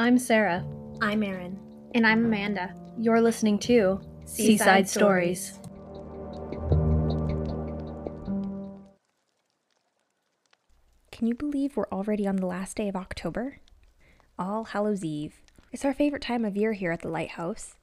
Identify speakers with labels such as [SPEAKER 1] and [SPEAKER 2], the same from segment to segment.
[SPEAKER 1] I'm Sarah.
[SPEAKER 2] I'm Erin.
[SPEAKER 3] And I'm Amanda.
[SPEAKER 1] You're listening to
[SPEAKER 2] Seaside
[SPEAKER 1] Seaside,
[SPEAKER 2] Stories.
[SPEAKER 1] Stories.
[SPEAKER 3] Can you believe we're already on the last day of October? All Hallows Eve. It's our favorite time of year here at the lighthouse.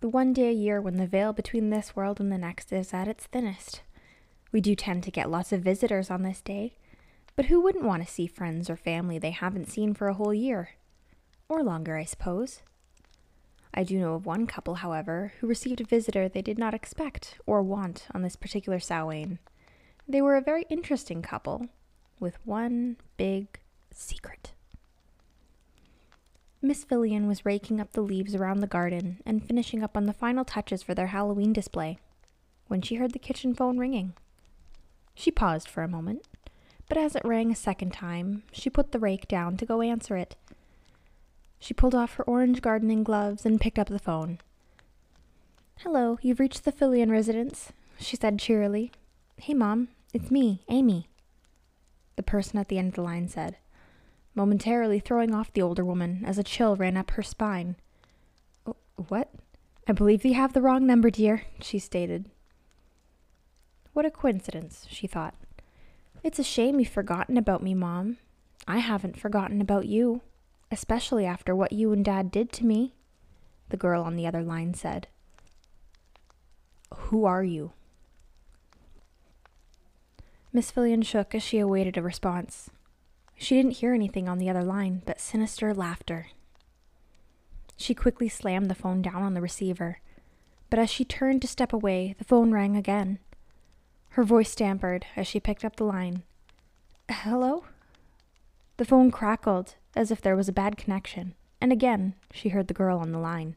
[SPEAKER 3] The one day a year when the veil between this world and the next is at its thinnest. We do tend to get lots of visitors on this day, but who wouldn't want to see friends or family they haven't seen for a whole year? Or longer, I suppose. I do know of one couple, however, who received a visitor they did not expect or want on this particular Samhain. They were a very interesting couple, with one big secret. Miss Fillion was raking up the leaves around the garden and finishing up on the final touches for their Halloween display when she heard the kitchen phone ringing. She paused for a moment, but as it rang a second time, she put the rake down to go answer it. She pulled off her orange gardening gloves and picked up the phone. Hello, you've reached the Fillion residence, she said cheerily. Hey, Mom, it's me, Amy. The person at the end of the line said, momentarily throwing off the older woman as a chill ran up her spine. "Oh, What? I believe you have the wrong number, dear, she stated. What a coincidence, she thought. It's a shame you've forgotten about me, Mom. I haven't forgotten about you, especially after what you and Dad did to me, the girl on the other line said. Who are you? Miss Fillion shook as she awaited a response. She didn't hear anything on the other line but sinister laughter. She quickly slammed the phone down on the receiver, but as she turned to step away, the phone rang again. Her voice stammered as she picked up the line. Hello? The phone crackled as if there was a bad connection, and again she heard the girl on the line.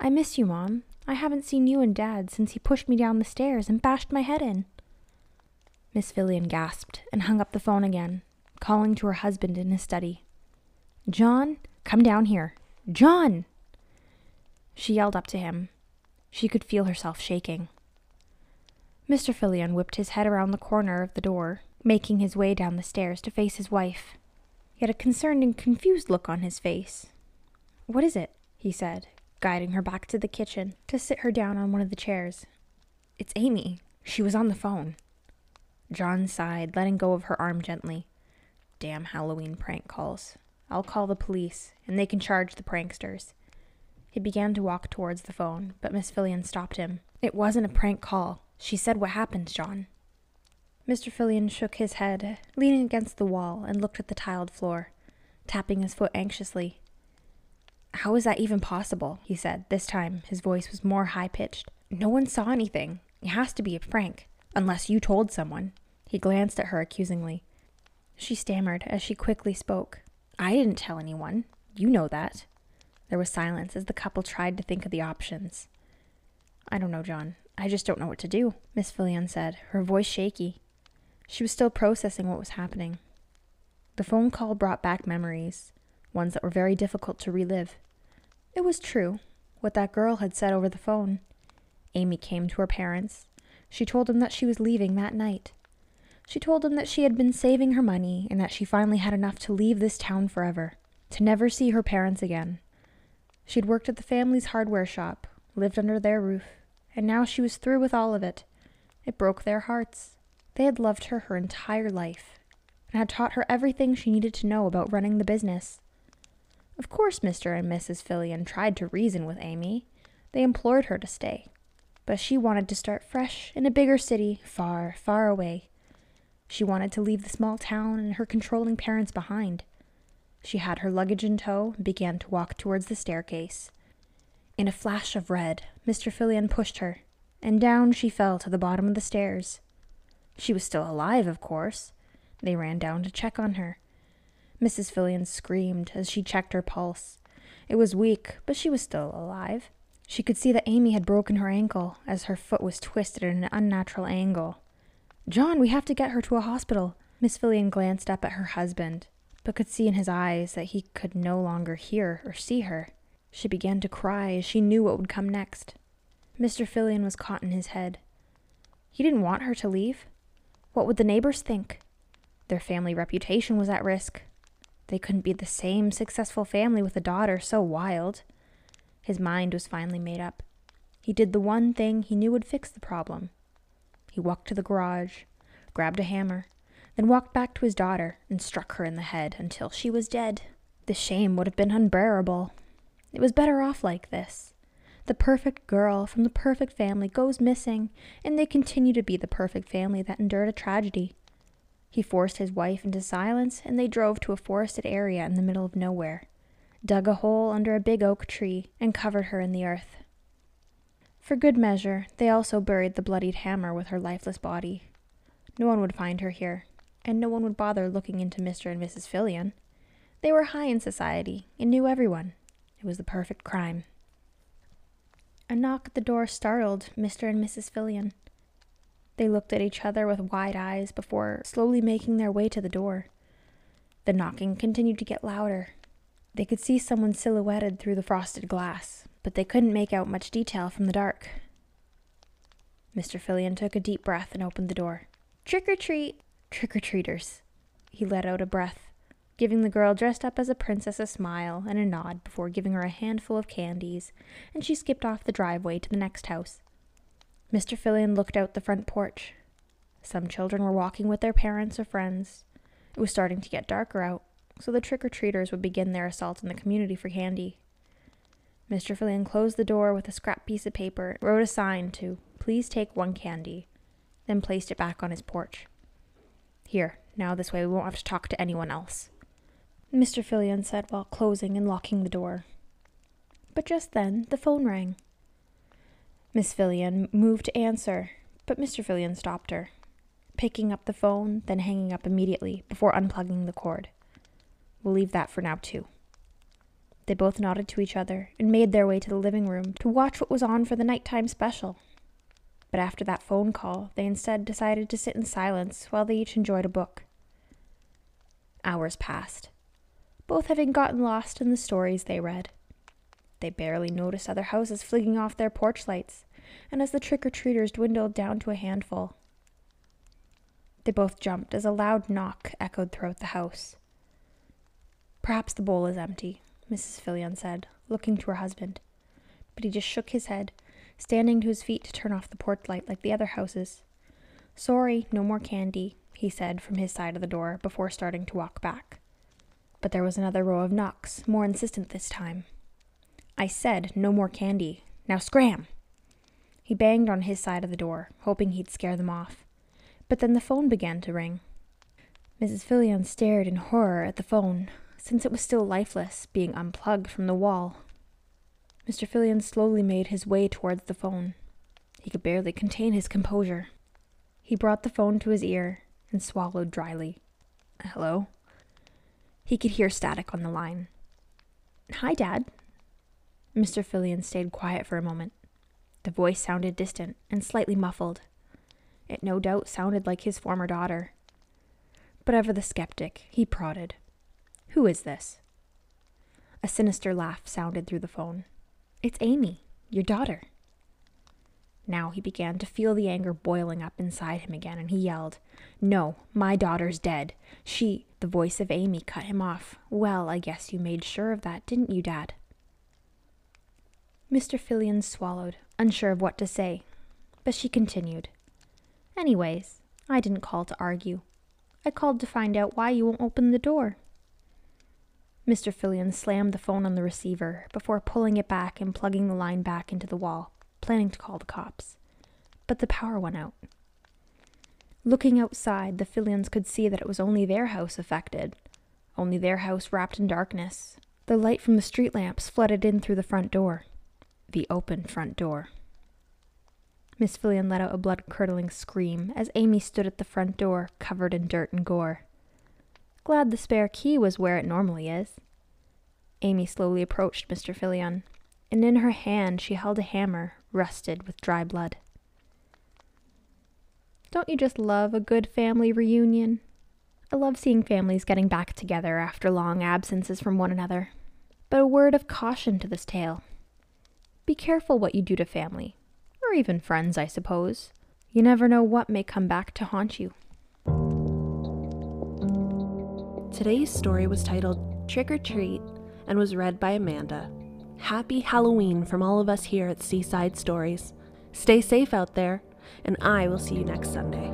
[SPEAKER 3] I miss you, Mom. I haven't seen you and Dad since he pushed me down the stairs and bashed my head in. Miss Fillion gasped and hung up the phone again, calling to her husband in his study. John, come down here. John! She yelled up to him. She could feel herself shaking. Mr. Fillion whipped his head around the corner of the door, making his way down the stairs to face his wife. Had a concerned and confused look on his face. What is it? he said, guiding her back to the kitchen to sit her down on one of the chairs. It's Amy. She was on the phone. John sighed, letting go of her arm gently. Damn Halloween prank calls. I'll call the police, and they can charge the pranksters. He began to walk towards the phone, but Miss Fillion stopped him. It wasn't a prank call. She said what happened, John. Mr. Fillion shook his head, leaning against the wall, and looked at the tiled floor, tapping his foot anxiously. How is that even possible? he said. This time his voice was more high pitched. No one saw anything. It has to be a prank, unless you told someone. He glanced at her accusingly. She stammered as she quickly spoke. I didn't tell anyone. You know that. There was silence as the couple tried to think of the options. I don't know, John. I just don't know what to do, Miss Fillion said, her voice shaky. She was still processing what was happening. The phone call brought back memories, ones that were very difficult to relive. It was true, what that girl had said over the phone. Amy came to her parents. She told them that she was leaving that night. She told them that she had been saving her money and that she finally had enough to leave this town forever, to never see her parents again. She'd worked at the family's hardware shop, lived under their roof, and now she was through with all of it. It broke their hearts. They had loved her her entire life and had taught her everything she needed to know about running the business. Of course, Mr. and Mrs. Fillion tried to reason with Amy. They implored her to stay, but she wanted to start fresh in a bigger city, far, far away. She wanted to leave the small town and her controlling parents behind. She had her luggage in tow and began to walk towards the staircase. In a flash of red, Mr. Fillion pushed her, and down she fell to the bottom of the stairs. She was still alive, of course. They ran down to check on her. Mrs. Fillion screamed as she checked her pulse. It was weak, but she was still alive. She could see that Amy had broken her ankle as her foot was twisted at an unnatural angle. John, we have to get her to a hospital. Miss Fillion glanced up at her husband, but could see in his eyes that he could no longer hear or see her. She began to cry as she knew what would come next. Mr. Fillion was caught in his head. He didn't want her to leave. What would the neighbors think? Their family reputation was at risk. They couldn't be the same successful family with a daughter so wild. His mind was finally made up. He did the one thing he knew would fix the problem. He walked to the garage, grabbed a hammer, then walked back to his daughter and struck her in the head until she was dead. The shame would have been unbearable. It was better off like this. The perfect girl from the perfect family goes missing, and they continue to be the perfect family that endured a tragedy. He forced his wife into silence, and they drove to a forested area in the middle of nowhere, dug a hole under a big oak tree, and covered her in the earth. For good measure, they also buried the bloodied hammer with her lifeless body. No one would find her here, and no one would bother looking into Mr. and Mrs. Fillion. They were high in society and knew everyone. It was the perfect crime. A knock at the door startled Mr. and Mrs. Fillion. They looked at each other with wide eyes before slowly making their way to the door. The knocking continued to get louder. They could see someone silhouetted through the frosted glass, but they couldn't make out much detail from the dark. Mr. Fillion took a deep breath and opened the door. Trick or treat! Trick or treaters! He let out a breath, giving the girl dressed up as a princess a smile and a nod before giving her a handful of candies, and she skipped off the driveway to the next house. Mr. Fillion looked out the front porch. Some children were walking with their parents or friends. It was starting to get darker out, so the trick or treaters would begin their assault on the community for candy. Mr. Fillion closed the door with a scrap piece of paper, wrote a sign to please take one candy, then placed it back on his porch. Here, now this way we won't have to talk to anyone else. Mr. Fillion said while closing and locking the door. But just then the phone rang. Miss Fillion moved to answer, but Mr. Fillion stopped her, picking up the phone, then hanging up immediately before unplugging the cord. We'll leave that for now, too. They both nodded to each other and made their way to the living room to watch what was on for the nighttime special. But after that phone call, they instead decided to sit in silence while they each enjoyed a book. Hours passed, both having gotten lost in the stories they read. They barely noticed other houses flinging off their porch lights, and as the trick or treaters dwindled down to a handful, they both jumped as a loud knock echoed throughout the house. Perhaps the bowl is empty, Mrs. Fillion said, looking to her husband. But he just shook his head, standing to his feet to turn off the porch light like the other houses. Sorry, no more candy, he said from his side of the door before starting to walk back. But there was another row of knocks, more insistent this time. I said no more candy. Now scram! He banged on his side of the door, hoping he'd scare them off. But then the phone began to ring. Mrs. Fillion stared in horror at the phone, since it was still lifeless, being unplugged from the wall. Mr. Fillion slowly made his way towards the phone. He could barely contain his composure. He brought the phone to his ear and swallowed dryly. Hello? He could hear static on the line. Hi, Dad. Mr. Fillion stayed quiet for a moment. The voice sounded distant and slightly muffled. It no doubt sounded like his former daughter. But ever the skeptic, he prodded. Who is this? A sinister laugh sounded through the phone. It's Amy, your daughter. Now he began to feel the anger boiling up inside him again, and he yelled, No, my daughter's dead. She. The voice of Amy cut him off. Well, I guess you made sure of that, didn't you, Dad? Mr. Fillion swallowed, unsure of what to say, but she continued. Anyways, I didn't call to argue. I called to find out why you won't open the door. Mr. Fillion slammed the phone on the receiver before pulling it back and plugging the line back into the wall, planning to call the cops. But the power went out. Looking outside, the Fillions could see that it was only their house affected, only their house wrapped in darkness. The light from the street lamps flooded in through the front door, the open front door. Miss Fillion let out a blood curdling scream as Amy stood at the front door, covered in dirt and gore. Glad the spare key was where it normally is. Amy slowly approached Mr. Fillion, and in her hand she held a hammer rusted with dry blood. Don't you just love a good family reunion? I love seeing families getting back together after long absences from one another. But a word of caution to this tale. Be careful what you do to family, or even friends, I suppose. You never know what may come back to haunt you.
[SPEAKER 1] Today's story was titled Trick or Treat and was read by Amanda. Happy Halloween from all of us here at Seaside Stories. Stay safe out there, and I will see you next Sunday.